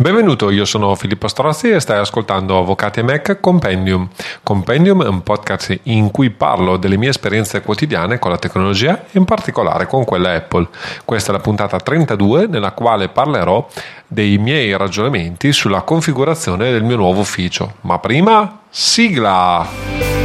Benvenuto, io sono Filippo Strozzi e stai ascoltando Avvocati e Mac Compendium. Compendium è un podcast in cui parlo delle mie esperienze quotidiane con la tecnologia e in particolare con quella Apple. Questa è la puntata 32 nella quale parlerò dei miei ragionamenti sulla configurazione del mio nuovo ufficio. Ma prima, sigla!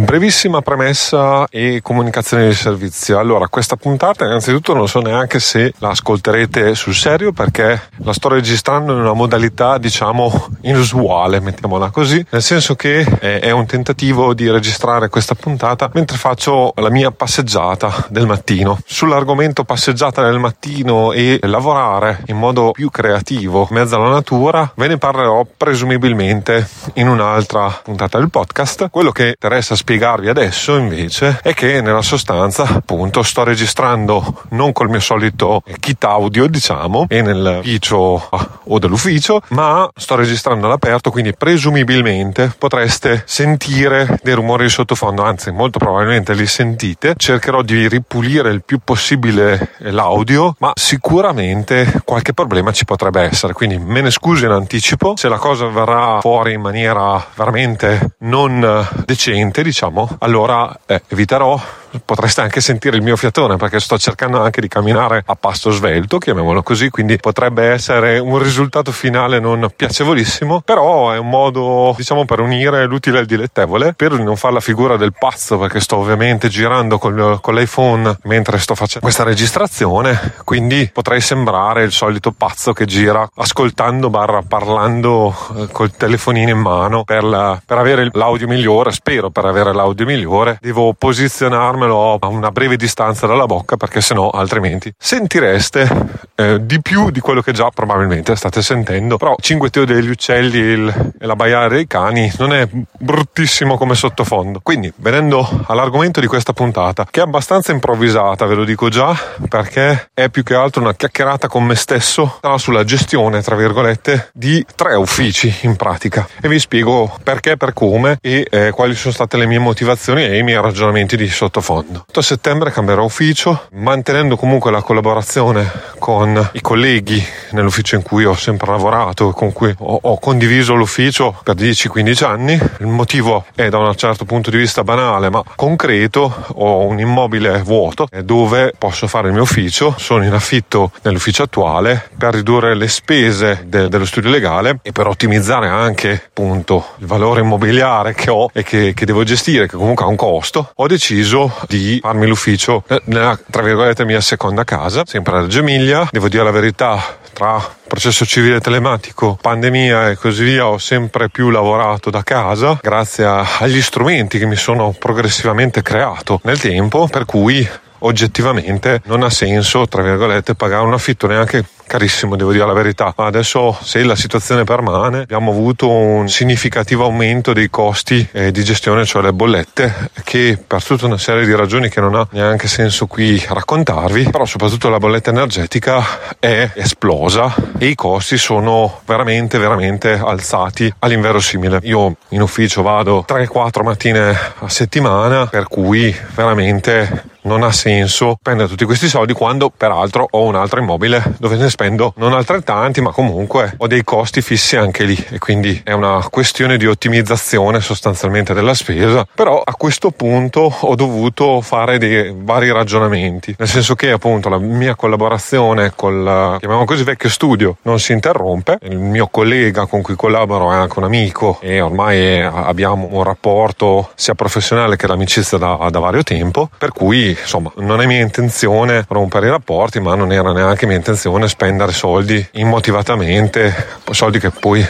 Brevissima premessa e comunicazione di servizio. Allora, questa puntata innanzitutto non so neanche se la ascolterete sul serio perché la sto registrando in una modalità diciamo inusuale, mettiamola così, nel senso che è un tentativo di registrare questa puntata mentre faccio la mia passeggiata del mattino. Sull'argomento passeggiata del mattino e lavorare in modo più creativo in mezzo alla natura ve ne parlerò presumibilmente in un'altra puntata del podcast. Quello che interessa spiegare spiegarvi adesso invece è che nella sostanza appunto sto registrando non col mio solito kit audio diciamo e nell'ufficio o dell'ufficio ma sto registrando all'aperto quindi presumibilmente potreste sentire dei rumori di sottofondo anzi molto probabilmente li sentite. Cercherò di ripulire il più possibile l'audio ma sicuramente qualche problema ci potrebbe essere quindi me ne scuso in anticipo. Se la cosa verrà fuori in maniera veramente non decente diciamo diciamo, allora eh, eviterò potreste anche sentire il mio fiatone perché sto cercando anche di camminare a pasto svelto, chiamiamolo così, quindi potrebbe essere un risultato finale non piacevolissimo, però è un modo, diciamo, per unire l'utile al dilettevole, per non fare la figura del pazzo perché sto ovviamente girando con, con l'iPhone mentre sto facendo questa registrazione, quindi potrei sembrare il solito pazzo che gira ascoltando barra parlando eh, col telefonino in mano per, la, per avere l'audio migliore, spero per avere l'audio migliore, devo posizionarmi tenermelo a una breve distanza dalla bocca perché sennò altrimenti sentireste eh, di più di quello che già probabilmente state sentendo. Però cinguetteo degli uccelli il, e la baiare dei cani non è bruttissimo come sottofondo. Quindi venendo all'argomento di questa puntata, che è abbastanza improvvisata, ve lo dico già, perché è più che altro una chiacchierata con me stesso sulla gestione, tra virgolette, di tre uffici in pratica. E vi spiego perché, per come e eh, quali sono state le mie motivazioni e i miei ragionamenti di sottofondo fondo. A settembre cambierò ufficio, mantenendo comunque la collaborazione con i colleghi nell'ufficio in cui ho sempre lavorato, con cui ho, ho condiviso l'ufficio per 10-15 anni. Il motivo è da un certo punto di vista banale, ma concreto. Ho un immobile vuoto dove posso fare il mio ufficio, sono in affitto nell'ufficio attuale per ridurre le spese de- dello studio legale e per ottimizzare anche appunto il valore immobiliare che ho e che, che devo gestire, che comunque ha un costo. Ho deciso di farmi l'ufficio nella, tra virgolette, mia seconda casa, sempre a Reggio Emilia. Devo dire la verità, tra processo civile telematico, pandemia e così via, ho sempre più lavorato da casa grazie agli strumenti che mi sono progressivamente creato nel tempo, per cui oggettivamente non ha senso, tra virgolette, pagare un affitto neanche carissimo, devo dire la verità. Adesso, se la situazione permane, abbiamo avuto un significativo aumento dei costi eh, di gestione, cioè le bollette, che per tutta una serie di ragioni che non ha neanche senso qui raccontarvi, però soprattutto la bolletta energetica è esplosa e i costi sono veramente, veramente alzati all'inverosimile. Io in ufficio vado 3-4 mattine a settimana, per cui veramente non ha senso spendere tutti questi soldi quando peraltro ho un altro immobile dove ne spendo non altrettanti ma comunque ho dei costi fissi anche lì. E quindi è una questione di ottimizzazione sostanzialmente della spesa. Però a questo punto ho dovuto fare dei vari ragionamenti. Nel senso che appunto la mia collaborazione col chiamiamo così vecchio studio non si interrompe. Il mio collega con cui collaboro è anche un amico e ormai abbiamo un rapporto sia professionale che d'amicizia da, da vario tempo. Per cui insomma non è mia intenzione rompere i rapporti, ma non era neanche mia intenzione spendere soldi immotivatamente, soldi che poi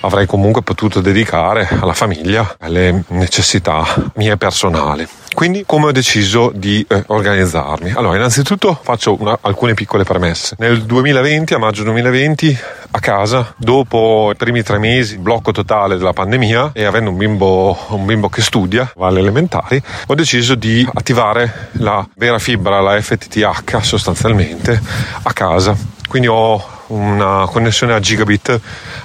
avrei comunque potuto dedicare alla famiglia, alle necessità mie personali. Quindi come ho deciso di eh, organizzarmi? Allora, innanzitutto faccio una, alcune piccole premesse. Nel 2020, a maggio 2020, a casa, dopo i primi tre mesi, blocco totale della pandemia e avendo un bimbo, un bimbo che studia, va alle elementari, ho deciso di attivare la vera fibra, la FTTH sostanzialmente, a casa. Quindi ho una connessione a gigabit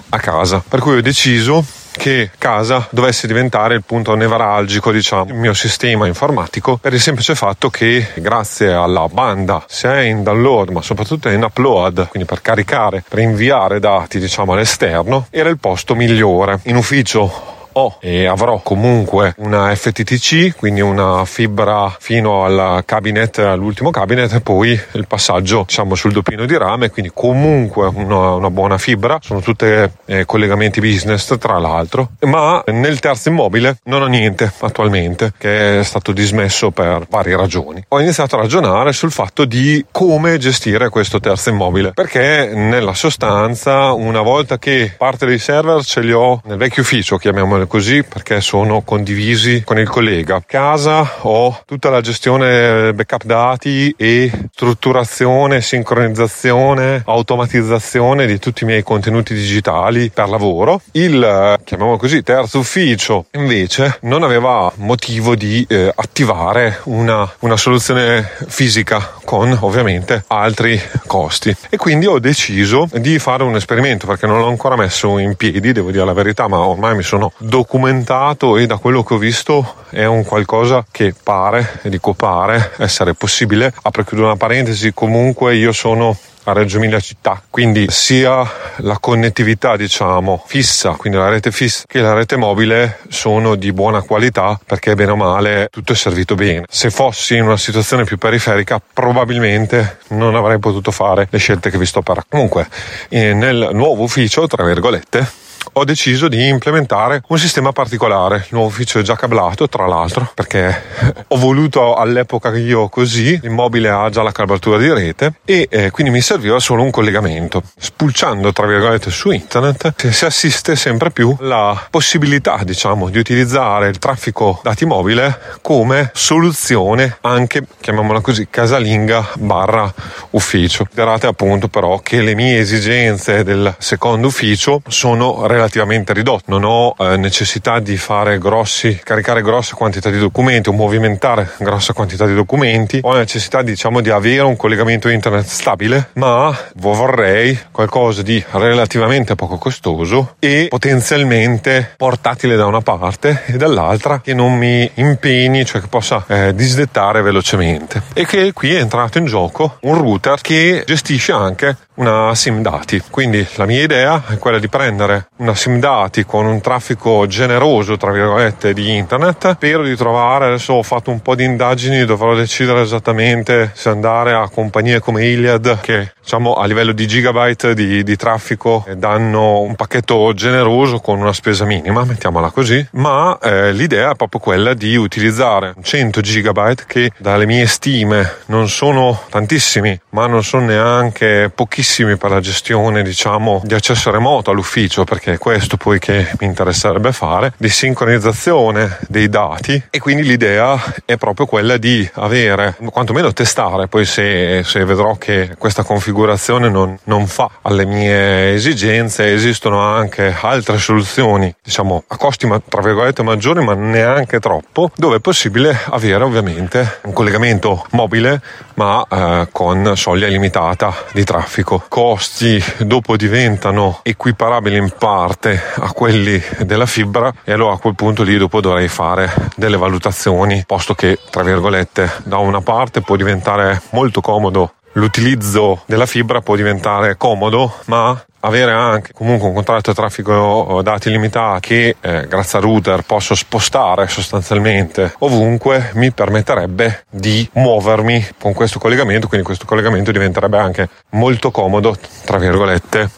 a casa, per cui ho deciso che casa dovesse diventare il punto nevralgico, diciamo, il mio sistema informatico per il semplice fatto che grazie alla banda sia in download ma soprattutto in upload, quindi per caricare, per inviare dati diciamo all'esterno, era il posto migliore. In ufficio ho e avrò comunque una FTTC, quindi una fibra fino al cabinet, all'ultimo cabinet e poi il passaggio diciamo sul doppino di rame, quindi comunque una, una buona fibra, sono tutte eh, collegamenti business tra l'altro, ma nel terzo immobile non ho niente attualmente che è stato dismesso per varie ragioni. Ho iniziato a ragionare sul fatto di come gestire questo terzo immobile, perché nella sostanza una volta che parte dei server ce li ho nel vecchio ufficio, chiamiamolo chiamiamole così perché sono condivisi con il collega. Casa ho tutta la gestione backup dati e strutturazione, sincronizzazione, automatizzazione di tutti i miei contenuti digitali per lavoro. Il, chiamiamolo così, terzo ufficio invece non aveva motivo di eh, attivare una, una soluzione fisica con ovviamente altri costi e quindi ho deciso di fare un esperimento perché non l'ho ancora messo in piedi, devo dire la verità, ma ormai mi sono documentato e da quello che ho visto è un qualcosa che pare, e dico pare, essere possibile. Apro e chiudo una parentesi, comunque io sono a Reggio Emilia città, quindi sia la connettività diciamo fissa, quindi la rete fissa che la rete mobile sono di buona qualità perché bene o male tutto è servito bene. Se fossi in una situazione più periferica probabilmente non avrei potuto fare le scelte che vi sto parlando. Comunque eh, nel nuovo ufficio, tra virgolette, ho deciso di implementare un sistema particolare. Il nuovo ufficio è già cablato, tra l'altro, perché ho voluto all'epoca io così, l'immobile ha già la calabratura di rete e eh, quindi mi serviva solo un collegamento. Spulciando, tra virgolette, su internet si assiste sempre più alla possibilità, diciamo, di utilizzare il traffico dati mobile come soluzione anche, chiamiamola così, casalinga barra ufficio. Considerate appunto però che le mie esigenze del secondo ufficio sono relativamente ridotto, non ho eh, necessità di fare grossi, caricare grosse quantità di documenti o movimentare grosse quantità di documenti, ho necessità diciamo di avere un collegamento internet stabile, ma vorrei qualcosa di relativamente poco costoso e potenzialmente portatile da una parte e dall'altra che non mi impegni, cioè che possa eh, disdettare velocemente. E che qui è entrato in gioco un router che gestisce anche una SIM dati. Quindi la mia idea è quella di prendere una SIM dati con un traffico generoso, tra virgolette, di internet. Spero di trovare, adesso ho fatto un po' di indagini, dovrò decidere esattamente se andare a compagnie come Iliad che diciamo a livello di gigabyte di, di traffico danno un pacchetto generoso con una spesa minima, mettiamola così, ma eh, l'idea è proprio quella di utilizzare 100 gigabyte che dalle mie stime non sono tantissimi, ma non sono neanche pochissimi per la gestione, diciamo, di accesso remoto all'ufficio, perché è questo poi che mi interesserebbe fare, di sincronizzazione dei dati e quindi l'idea è proprio quella di avere, quantomeno testare, poi se, se vedrò che questa configurazione configurazione non, non fa alle mie esigenze, esistono anche altre soluzioni, diciamo a costi tra virgolette maggiori, ma neanche troppo, dove è possibile avere ovviamente un collegamento mobile, ma eh, con soglia limitata di traffico. Costi dopo diventano equiparabili in parte a quelli della fibra e allora a quel punto lì dopo dovrei fare delle valutazioni, posto che tra virgolette da una parte può diventare molto comodo l'utilizzo della fibra può diventare comodo, ma avere anche comunque un contratto di traffico dati limitati che eh, grazie al router posso spostare sostanzialmente ovunque mi permetterebbe di muovermi con questo collegamento quindi questo collegamento diventerebbe anche molto comodo tra virgolette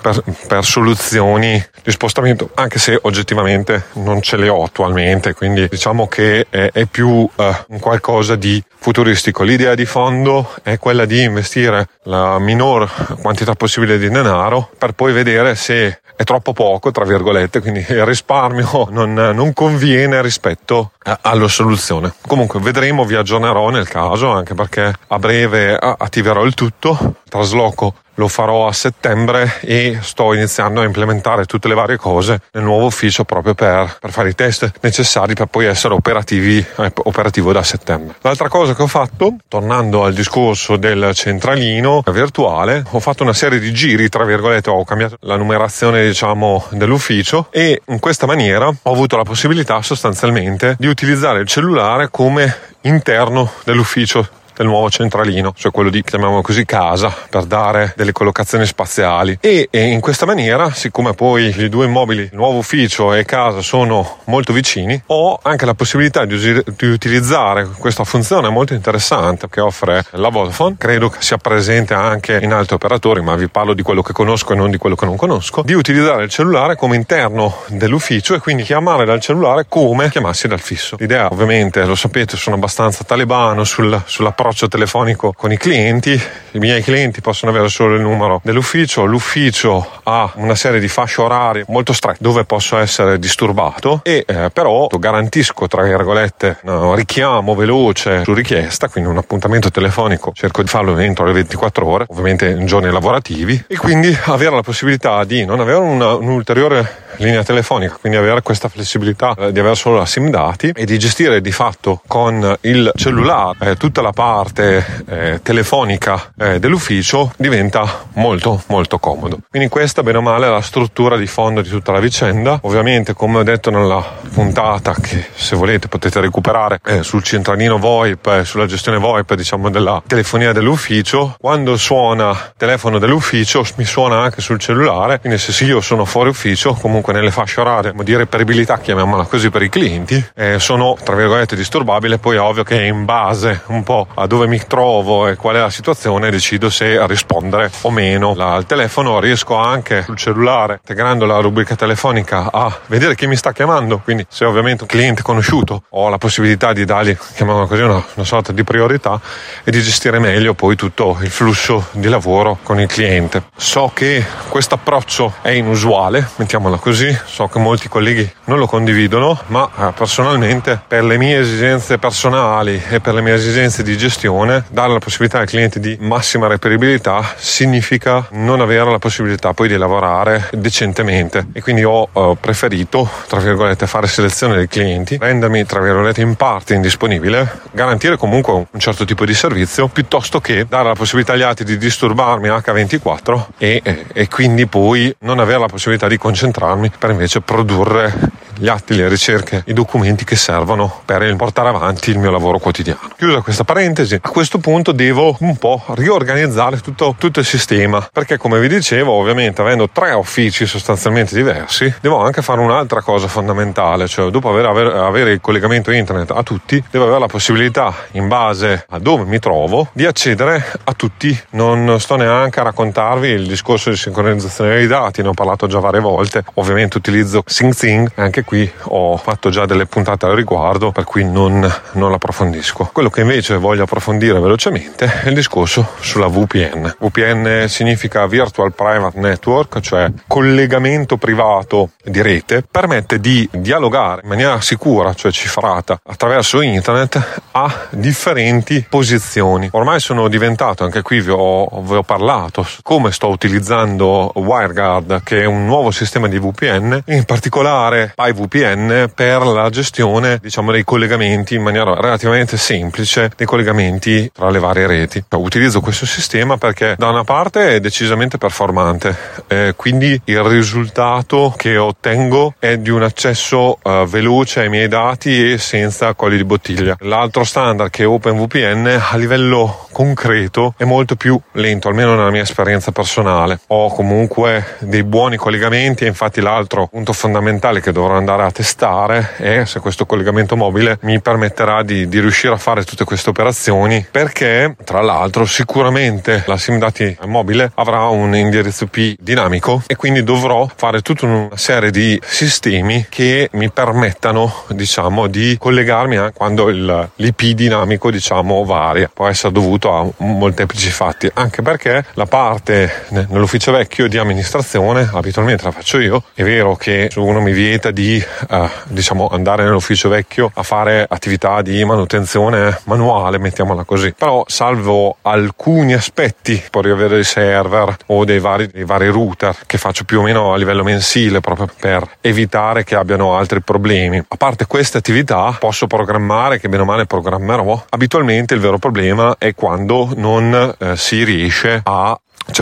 per, per soluzioni di spostamento anche se oggettivamente non ce le ho attualmente. Quindi diciamo che è, è più eh, qualcosa di futuristico. L'idea di fondo è quella di investire la minor quantità possibile di denaro per poi vedere se è troppo poco, tra virgolette, quindi il risparmio non, non conviene rispetto alla soluzione. Comunque vedremo, vi aggiornerò nel caso, anche perché a breve attiverò il tutto, trasloco lo farò a settembre e sto iniziando a implementare tutte le varie cose nel nuovo ufficio proprio per, per fare i test necessari per poi essere operativi, eh, operativo da settembre. L'altra cosa che ho fatto, tornando al discorso del centralino virtuale, ho fatto una serie di giri, tra virgolette, ho cambiato la numerazione diciamo dell'ufficio e in questa maniera ho avuto la possibilità sostanzialmente di utilizzare il cellulare come interno dell'ufficio del nuovo centralino, cioè quello di, chiamiamolo così, casa, per dare delle collocazioni spaziali. E, e in questa maniera, siccome poi i due immobili, il nuovo ufficio e casa, sono molto vicini, ho anche la possibilità di, di utilizzare questa funzione molto interessante che offre la Vodafone. Credo che sia presente anche in altri operatori, ma vi parlo di quello che conosco e non di quello che non conosco, di utilizzare il cellulare come interno dell'ufficio e quindi chiamare dal cellulare come chiamassi dal fisso. L'idea, ovviamente, lo sapete, sono abbastanza talebano sul, sull'approccio approccio telefonico con i clienti. I miei clienti possono avere solo il numero dell'ufficio, l'ufficio ha una serie di fasce orarie molto strette dove posso essere disturbato e eh, però garantisco tra virgolette un richiamo veloce su richiesta, quindi un appuntamento telefonico cerco di farlo entro le 24 ore, ovviamente in giorni lavorativi e quindi avere la possibilità di non avere una, un'ulteriore linea telefonica, quindi avere questa flessibilità eh, di avere solo la SIM dati e di gestire di fatto con il cellulare eh, tutta la parte eh, telefonica eh, dell'ufficio diventa molto molto comodo. Quindi questa bene o male è la struttura di fondo di tutta la vicenda. Ovviamente come ho detto nella puntata che se volete potete recuperare eh, sul centralino VoIP, sulla gestione VoIP diciamo della telefonia dell'ufficio, quando suona il telefono dell'ufficio mi suona anche sul cellulare, quindi se io sono fuori ufficio comunque comunque nelle fasce orarie di reperibilità, chiamiamola così per i clienti, eh, sono tra virgolette disturbabili, poi è ovvio che in base un po' a dove mi trovo e qual è la situazione decido se rispondere o meno al telefono, riesco anche sul cellulare, integrando la rubrica telefonica, a vedere chi mi sta chiamando, quindi se ovviamente un cliente conosciuto ho la possibilità di dargli, chiamiamola così, una, una sorta di priorità e di gestire meglio poi tutto il flusso di lavoro con il cliente. So che questo approccio è inusuale, mettiamola così, così, so che molti colleghi non lo condividono, ma eh, personalmente per le mie esigenze personali e per le mie esigenze di gestione, dare la possibilità ai clienti di massima reperibilità significa non avere la possibilità poi di lavorare decentemente. E quindi ho eh, preferito, tra virgolette, fare selezione dei clienti, rendermi, tra virgolette, in parte indisponibile, garantire comunque un certo tipo di servizio piuttosto che dare la possibilità agli altri di disturbarmi H24 e, e, e quindi poi non avere la possibilità di concentrarmi per invece produrre gli atti, le ricerche, i documenti che servono per portare avanti il mio lavoro quotidiano. Chiusa questa parentesi, a questo punto devo un po' riorganizzare tutto, tutto il sistema perché come vi dicevo ovviamente avendo tre uffici sostanzialmente diversi devo anche fare un'altra cosa fondamentale, cioè dopo aver, aver, avere il collegamento internet a tutti devo avere la possibilità in base a dove mi trovo di accedere a tutti. Non sto neanche a raccontarvi il discorso di sincronizzazione dei dati, ne ho parlato già varie volte, ovviamente utilizzo SyncThing anche qui ho fatto già delle puntate al riguardo, per cui non, non l'approfondisco. Quello che invece voglio approfondire velocemente è il discorso sulla VPN. VPN significa Virtual Private Network, cioè collegamento privato di rete, permette di dialogare in maniera sicura, cioè cifrata, attraverso internet a differenti posizioni. Ormai sono diventato, anche qui vi ho, vi ho parlato, come sto utilizzando WireGuard, che è un nuovo sistema di VPN, in particolare Pi VPN per la gestione diciamo, dei collegamenti in maniera relativamente semplice dei collegamenti tra le varie reti. Utilizzo questo sistema perché da una parte è decisamente performante, eh, quindi il risultato che ottengo è di un accesso eh, veloce ai miei dati e senza colli di bottiglia. L'altro standard che è OpenVPN a livello concreto è molto più lento, almeno nella mia esperienza personale. Ho comunque dei buoni collegamenti e infatti l'altro punto fondamentale che dovrò andare andare a testare e se questo collegamento mobile mi permetterà di, di riuscire a fare tutte queste operazioni perché tra l'altro sicuramente la SIM dati mobile avrà un indirizzo IP dinamico e quindi dovrò fare tutta una serie di sistemi che mi permettano diciamo di collegarmi quando il, l'IP dinamico diciamo varia può essere dovuto a molteplici fatti, anche perché la parte nell'ufficio vecchio di amministrazione abitualmente la faccio io. È vero che uno mi vieta eh, diciamo andare nell'ufficio vecchio a fare attività di manutenzione manuale, mettiamola così. Però salvo alcuni aspetti, può riavere dei server o dei vari, dei vari router che faccio più o meno a livello mensile proprio per evitare che abbiano altri problemi. A parte queste attività posso programmare, che bene o male programmerò. Abitualmente il vero problema è quando non eh, si riesce a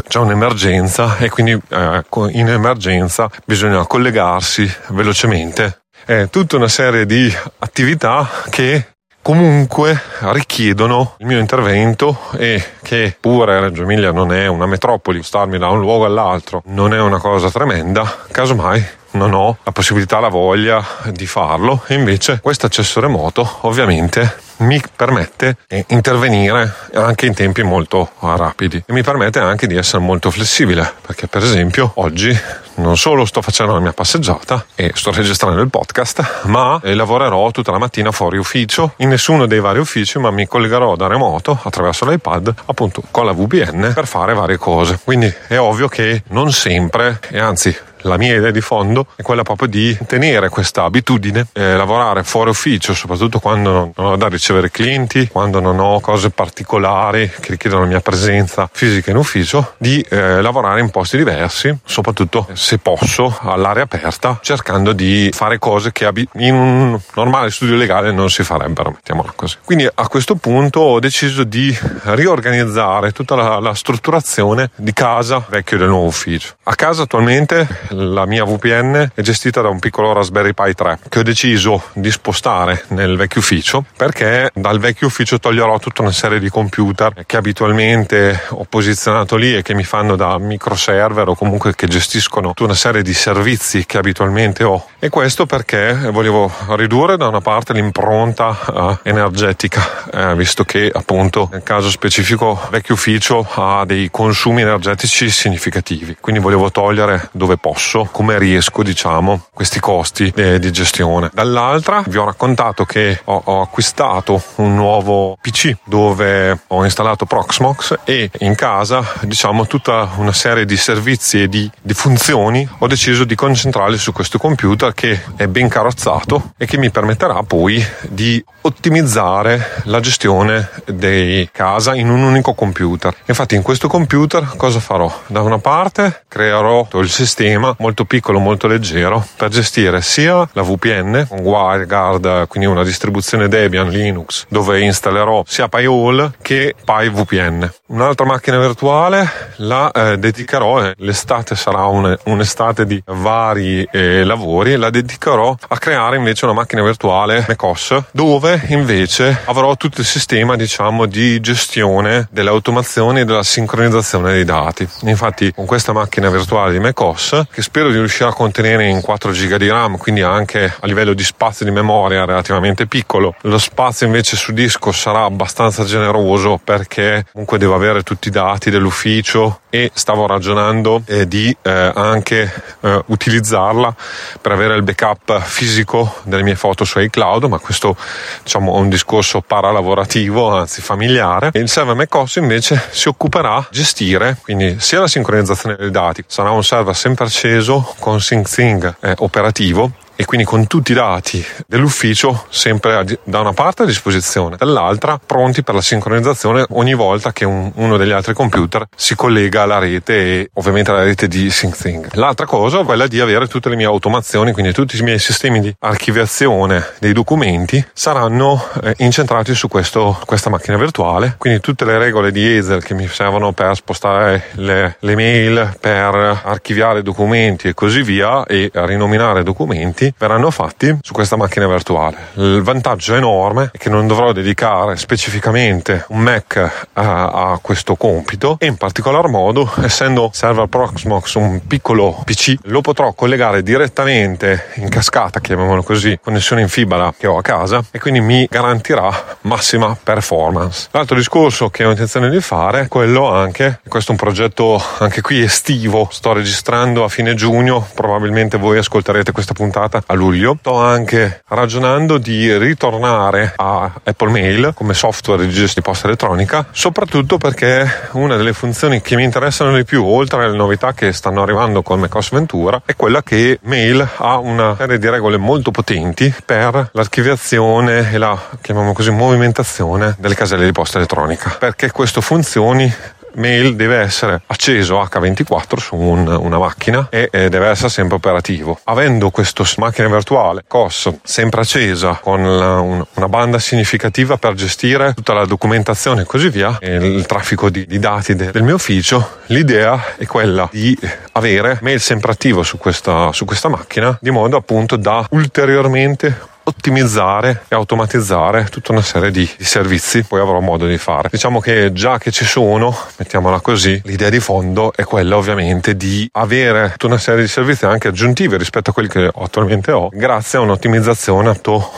c'è un'emergenza e quindi eh, in emergenza bisogna collegarsi velocemente. È tutta una serie di attività che comunque richiedono il mio intervento e che pure Reggio Emilia non è una metropoli, starmi da un luogo all'altro non è una cosa tremenda, casomai non ho la possibilità, la voglia di farlo. E invece questo accesso remoto ovviamente mi permette di intervenire anche in tempi molto rapidi. E mi permette anche di essere molto flessibile perché per esempio oggi non solo sto facendo la mia passeggiata e sto registrando il podcast ma lavorerò tutta la mattina fuori ufficio. In nessuno dei vari uffici ma mi collegherò da remoto attraverso l'iPad appunto con la VPN per fare varie cose. Quindi è ovvio che non sempre e anzi la mia idea di fondo è quella proprio di tenere questa abitudine, eh, lavorare fuori ufficio, soprattutto quando non, ho da ricevere clienti, quando non ho cose particolari che richiedono la mia presenza fisica in ufficio, di eh, lavorare in posti diversi, soprattutto se posso all'aria aperta, cercando di fare cose che in un normale studio legale non si farebbero, mettiamola così. Quindi a questo punto ho deciso di riorganizzare tutta la, la strutturazione di casa vecchio del nuovo ufficio. A casa attualmente la mia VPN è gestita da un piccolo Raspberry Pi 3 che ho deciso di spostare nel vecchio ufficio perché dal vecchio ufficio toglierò tutta una serie di computer che abitualmente ho posizionato lì e che mi fanno da microserver o comunque che gestiscono tutta una serie di servizi che abitualmente ho. E questo perché volevo ridurre da una parte l'impronta uh, energetica eh, visto che appunto nel caso specifico vecchio ufficio ha dei consumi energetici significativi. Quindi volevo togliere dove posso posso, come riesco, diciamo, questi costi eh, di gestione. Dall'altra vi ho raccontato che ho, ho, acquistato un nuovo PC dove ho installato Proxmox e in casa, diciamo, tutta una serie di servizi e di, di funzioni ho deciso di concentrarli su questo computer che è ben carrozzato e che mi permetterà poi di ottimizzare la gestione di casa in un unico computer. Infatti in questo computer cosa farò? Da una parte creerò il sistema molto piccolo, molto leggero per gestire sia la VPN con WireGuard, quindi una distribuzione Debian Linux dove installerò sia PyHall che PyVPN. Un'altra macchina virtuale la eh, dedicherò, eh, l'estate sarà un, un'estate di vari eh, lavori, la dedicherò a creare invece una macchina virtuale macOS dove invece avrò tutto il sistema diciamo di gestione delle automazioni e della sincronizzazione dei dati. Infatti con questa macchina virtuale di macOS che spero di riuscire a contenere in 4 GB di RAM, quindi anche a livello di spazio di memoria relativamente piccolo. Lo spazio invece su disco sarà abbastanza generoso perché comunque devo avere tutti i dati dell'ufficio e stavo ragionando eh, di eh, anche eh, utilizzarla per avere il backup fisico delle mie foto su iCloud, ma questo diciamo è un discorso paralavorativo, anzi familiare. E il server MacOS invece si occuperà di gestire quindi sia la sincronizzazione dei dati, sarà un server 100% sceso con Sing Sing eh, operativo e quindi con tutti i dati dell'ufficio sempre da una parte a disposizione, dall'altra pronti per la sincronizzazione ogni volta che un, uno degli altri computer si collega alla rete e ovviamente alla rete di SyncThing. L'altra cosa è quella di avere tutte le mie automazioni, quindi tutti i miei sistemi di archiviazione dei documenti saranno eh, incentrati su questo, questa macchina virtuale, quindi tutte le regole di Ezel che mi servono per spostare le, le mail, per archiviare documenti e così via e rinominare documenti progetti verranno fatti su questa macchina virtuale. Il vantaggio enorme è che non dovrò dedicare specificamente un Mac a, a questo compito e in particolar modo, essendo server Proxmox un piccolo PC, lo potrò collegare direttamente in cascata, chiamiamolo così, connessione in fibra che ho a casa e quindi mi garantirà massima performance. L'altro discorso che ho intenzione di fare è quello anche, questo è un progetto anche qui estivo, sto registrando a fine giugno, probabilmente voi ascolterete questa puntata aperta a luglio. Sto anche ragionando di ritornare a Apple Mail come software di gestione di posta elettronica, soprattutto perché una delle funzioni che mi interessano di più, oltre alle novità che stanno arrivando con macOS Ventura, è quella che Mail ha una serie di regole molto potenti per l'archiviazione e la, chiamiamo così, movimentazione delle caselle di posta elettronica. Perché questo funzioni mail deve essere acceso H24 su un, una macchina e, e, deve essere sempre operativo. Avendo questa macchina virtuale COS sempre accesa con la, un, una banda significativa per gestire tutta la documentazione e così via, e il traffico di, di dati de, del mio ufficio, l'idea è quella di avere mail sempre attivo su questa, su questa macchina di modo appunto da ulteriormente ottimizzare e automatizzare tutta una serie di, di, servizi, poi avrò modo di fare. Diciamo che già che ci sono, mettiamola così, l'idea di fondo è quella ovviamente di avere tutta una serie di servizi anche aggiuntivi rispetto a quelli che attualmente ho, grazie a un'ottimizzazione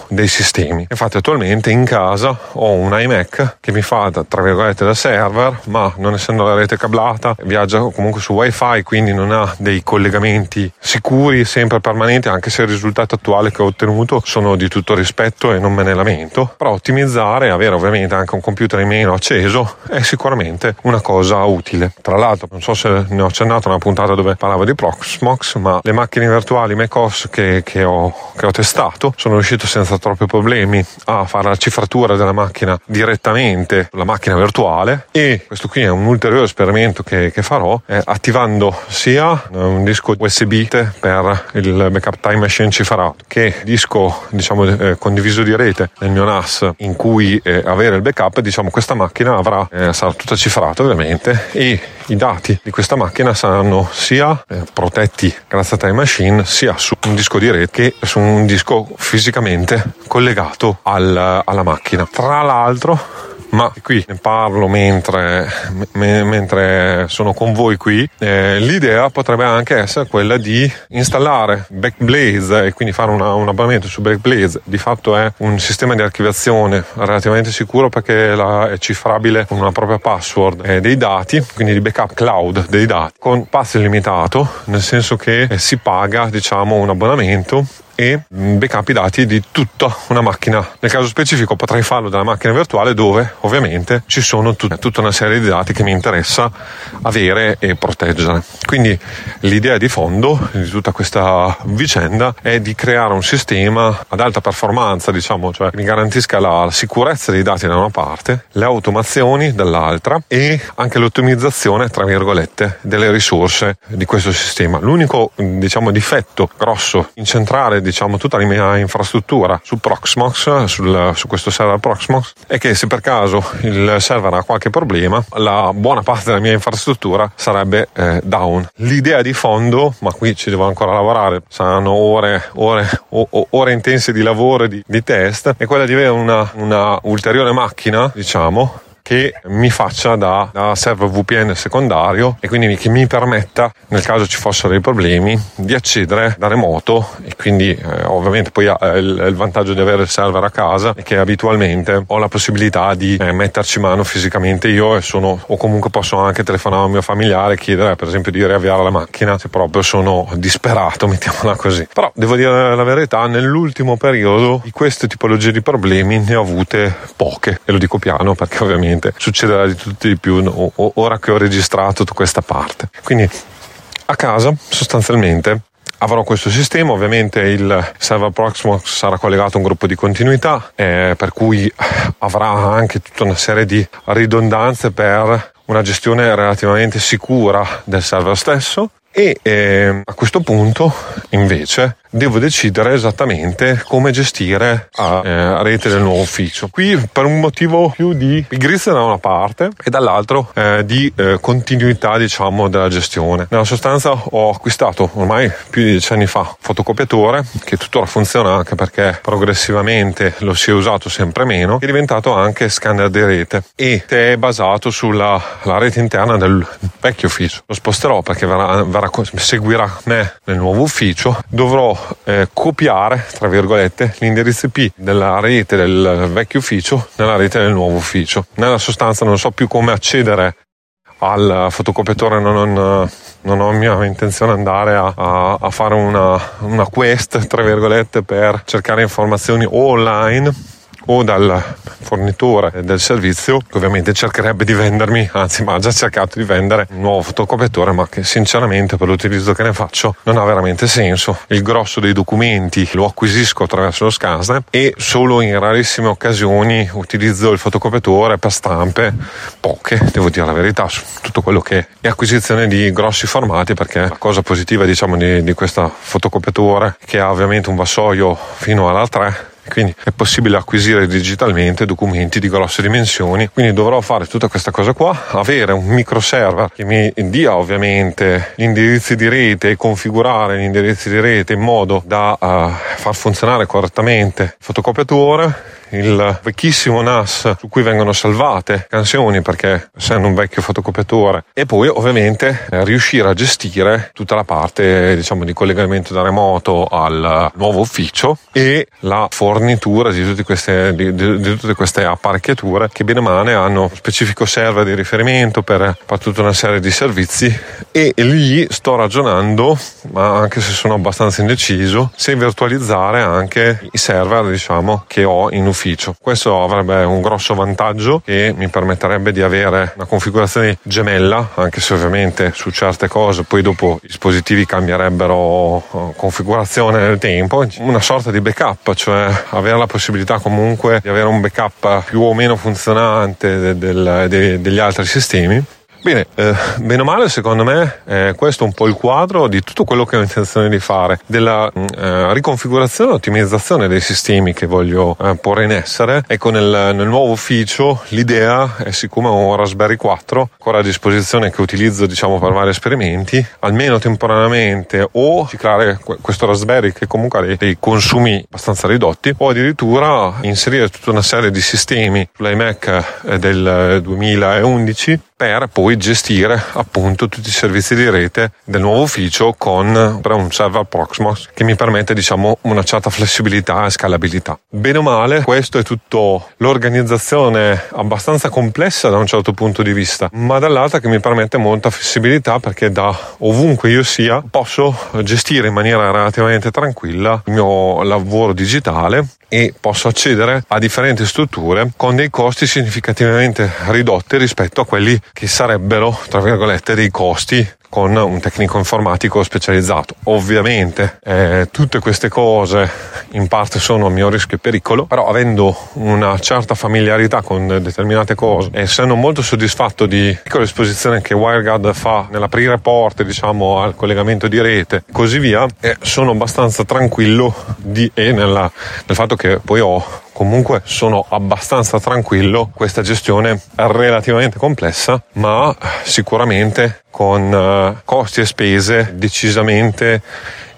dei sistemi. Infatti attualmente in casa ho un iMac che mi fa tra virgolette da server, ma non essendo la rete cablata, viaggia comunque su wifi, quindi non ha dei collegamenti sicuri, sempre permanenti, anche se il risultato attuale che ho ottenuto sono di tutto rispetto e non me ne lamento, però ottimizzare avere ovviamente anche un computer in meno acceso è sicuramente una cosa utile. Tra l'altro, non so se ne ho accennato una puntata dove parlavo di Proxmox, ma le macchine virtuali macOS che, che, ho, che ho testato sono riuscito senza troppi problemi a fare la cifratura della macchina direttamente sulla macchina virtuale e questo qui è un ulteriore esperimento che, che farò eh, attivando sia un disco USB per il backup time machine cifrato che disco diciamo diciamo, eh, condiviso di rete nel mio NAS in cui eh, avere il backup, diciamo, questa macchina avrà, eh, sarà tutta cifrata ovviamente e i dati di questa macchina saranno sia eh, protetti grazie a Time Machine sia su un disco di rete che su un disco fisicamente collegato al, alla macchina. Tra l'altro ma qui ne parlo mentre, me, mentre sono con voi qui. Eh, l'idea potrebbe anche essere quella di installare Backblaze e quindi fare una, un abbonamento su Backblaze. Di fatto è un sistema di archiviazione relativamente sicuro perché la, è cifrabile con una propria password eh, dei dati, quindi di backup cloud dei dati, con passo illimitato, nel senso che eh, si paga diciamo un abbonamento e backup i dati di tutta una macchina. Nel caso specifico potrei farlo dalla macchina virtuale dove ovviamente ci sono tut- tutta una serie di dati che mi interessa avere e proteggere. Quindi l'idea di fondo di tutta questa vicenda è di creare un sistema ad alta performance, diciamo, cioè che mi garantisca la sicurezza dei dati da una parte, le automazioni dall'altra e anche l'ottimizzazione, tra virgolette, delle risorse di questo sistema. L'unico, diciamo, difetto grosso, incentrare diciamo, tutta la mia infrastruttura su Proxmox, sul, su questo server Proxmox, è che se per caso il server ha qualche problema, la buona parte della mia infrastruttura sarebbe eh, down. L'idea di fondo, ma qui ci devo ancora lavorare, saranno ore, ore, o, ore intense di lavoro e di, di test, è quella di avere una, una ulteriore macchina, diciamo, che mi faccia da, da server VPN secondario e quindi che mi permetta, nel caso ci fossero dei problemi, di accedere da remoto e quindi eh, ovviamente poi ha il, il, vantaggio di avere il server a casa e che abitualmente ho la possibilità di eh, metterci mano fisicamente io e sono o comunque posso anche telefonare al mio familiare e chiedere per esempio di riavviare la macchina se proprio sono disperato, mettiamola così. Però devo dire la verità, nell'ultimo periodo di queste tipologie di problemi ne ho avute poche e lo dico piano perché ovviamente sicuramente succederà di tutto di più no, ora che ho registrato questa parte. Quindi a casa sostanzialmente avrò questo sistema, ovviamente il server Proxmox sarà collegato a un gruppo di continuità, eh, per cui avrà anche tutta una serie di ridondanze per una gestione relativamente sicura del server stesso e eh, a questo punto invece devo decidere esattamente come gestire a eh, rete del nuovo ufficio. Qui per un motivo più di pigrizia da una parte e dall'altro eh, di eh, continuità diciamo della gestione. Nella sostanza ho acquistato ormai più di dieci anni fa un fotocopiatore che tuttora funziona anche perché progressivamente lo si è usato sempre meno, è diventato anche scanner di rete e è basato sulla rete interna del vecchio ufficio. Lo sposterò perché verrà, verrà, seguirà me nel nuovo ufficio. Dovrò eh, copiare, tra virgolette, l'indirizzo IP della rete del vecchio ufficio nella rete del nuovo ufficio. Nella sostanza non so più come accedere al fotocopiatore non, non, non ho mia intenzione andare a, a, a fare una, una quest, tra virgolette, per cercare informazioni online o dal fornitore del servizio che ovviamente cercherebbe di vendermi, anzi ma ha già cercato di vendere un nuovo fotocopiatore ma che sinceramente per l'utilizzo che ne faccio non ha veramente senso. Il grosso dei documenti lo acquisisco attraverso lo Scansner e solo in rarissime occasioni utilizzo il fotocopiatore per stampe, poche devo dire la verità, su tutto quello che è acquisizione di grossi formati perché la cosa positiva diciamo di, di questo fotocopiatore che ha ovviamente un vassoio fino alla 3 quindi è possibile acquisire digitalmente documenti di grosse dimensioni, quindi dovrò fare tutta questa cosa qua, avere un microserver che mi dia ovviamente gli indirizzi di rete e configurare gli indirizzi di rete in modo da uh, far funzionare correttamente il fotocopiatore il vecchissimo NAS su cui vengono salvate canzoni perché essendo un vecchio fotocopiatore e poi ovviamente eh, riuscire a gestire tutta la parte diciamo di collegamento da remoto al nuovo ufficio e la fornitura di tutte queste, di, di, di tutte queste apparecchiature che bene o male hanno specifico server di riferimento per, per tutta una serie di servizi. E lì sto ragionando ma anche se sono abbastanza indeciso se virtualizzare anche i server diciamo che ho in ufficio ufficio. Questo avrebbe un grosso vantaggio e mi permetterebbe di avere una configurazione gemella, anche se ovviamente su certe cose poi dopo i dispositivi cambierebbero eh, configurazione nel tempo, una sorta di backup, cioè avere la possibilità comunque di avere un backup più o meno funzionante del, del, degli altri sistemi Bene, eh, bene o male, secondo me, eh, questo è un po' il quadro di tutto quello che ho intenzione di fare, della mm, eh, riconfigurazione e ottimizzazione dei sistemi che voglio eh, porre in essere. Ecco, nel, nel, nuovo ufficio l'idea è siccome ho un Raspberry 4 ancora a disposizione che utilizzo, diciamo, per vari esperimenti, almeno temporaneamente o ciclare questo Raspberry che comunque ha dei consumi abbastanza ridotti, o addirittura inserire tutta una serie di sistemi sull'iMac eh, del 2011 per poi gestire appunto tutti i servizi di rete del nuovo ufficio con un server Proxmox che mi permette diciamo una certa flessibilità e scalabilità. Bene o male, questo è tutto l'organizzazione abbastanza complessa da un certo punto di vista, ma dall'altra che mi permette molta flessibilità perché da ovunque io sia posso gestire in maniera relativamente tranquilla il mio lavoro digitale e posso accedere a differenti strutture con dei costi significativamente ridotti rispetto a quelli che sarebbero, tra virgolette, dei costi con un tecnico informatico specializzato. Ovviamente eh, tutte queste cose in parte sono a mio rischio e pericolo, però avendo una certa familiarità con determinate cose e essendo molto soddisfatto di piccola esposizione che WireGuard fa nell'aprire porte, diciamo, al collegamento di rete e così via, eh, sono abbastanza tranquillo di, e nella, nel fatto che poi ho comunque sono abbastanza tranquillo. Questa gestione è relativamente complessa, ma sicuramente con uh, costi e spese decisamente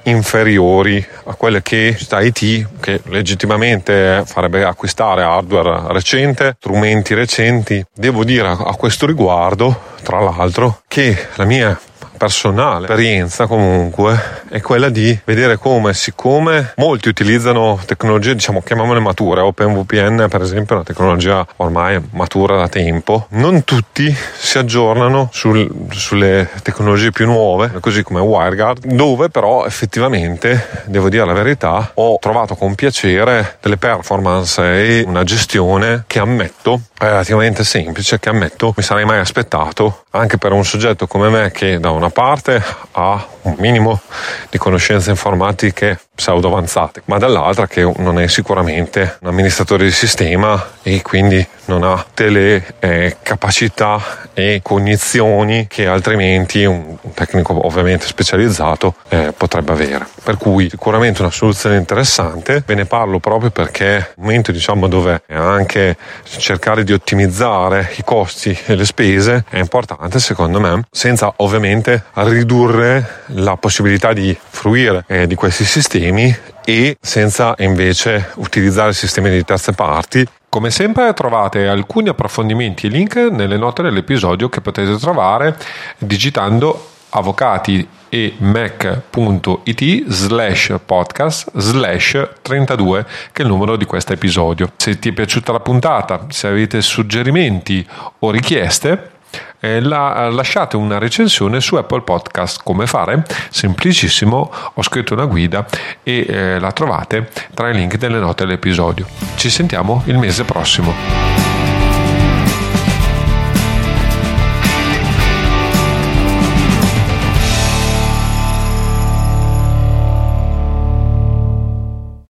inferiori a quelle che sta IT che legittimamente farebbe acquistare hardware recente, strumenti recenti. Devo dire a questo riguardo, tra l'altro, che la mia personale esperienza comunque è quella di vedere come siccome molti utilizzano tecnologie diciamo chiamiamole mature OpenVPN per esempio è una tecnologia ormai matura da tempo non tutti si aggiornano sul, sulle tecnologie più nuove così come WireGuard dove però effettivamente devo dire la verità ho trovato con piacere delle performance e una gestione che ammetto relativamente semplice che ammetto mi sarei mai aspettato anche per un soggetto come me che da una parte ha un minimo di conoscenze informatiche pseudo avanzate, ma dall'altra che non è sicuramente un amministratore di sistema e quindi non ha delle eh, capacità e cognizioni che altrimenti un, un tecnico ovviamente specializzato eh, potrebbe avere. Per cui sicuramente una soluzione interessante, ve ne parlo proprio perché è un momento diciamo dove anche cercare di ottimizzare i costi e le spese è importante secondo me, senza ovviamente ridurre la possibilità di fruire eh, di questi sistemi e senza invece utilizzare sistemi di terze parti come sempre trovate alcuni approfondimenti e link nelle note dell'episodio che potete trovare digitando avvocati e mac.it slash podcast slash 32 che è il numero di questo episodio. Se ti è piaciuta la puntata, se avete suggerimenti o richieste eh, la, lasciate una recensione su Apple Podcast. Come fare? Semplicissimo, ho scritto una guida e eh, la trovate tra i link delle note dell'episodio. Ci sentiamo il mese prossimo.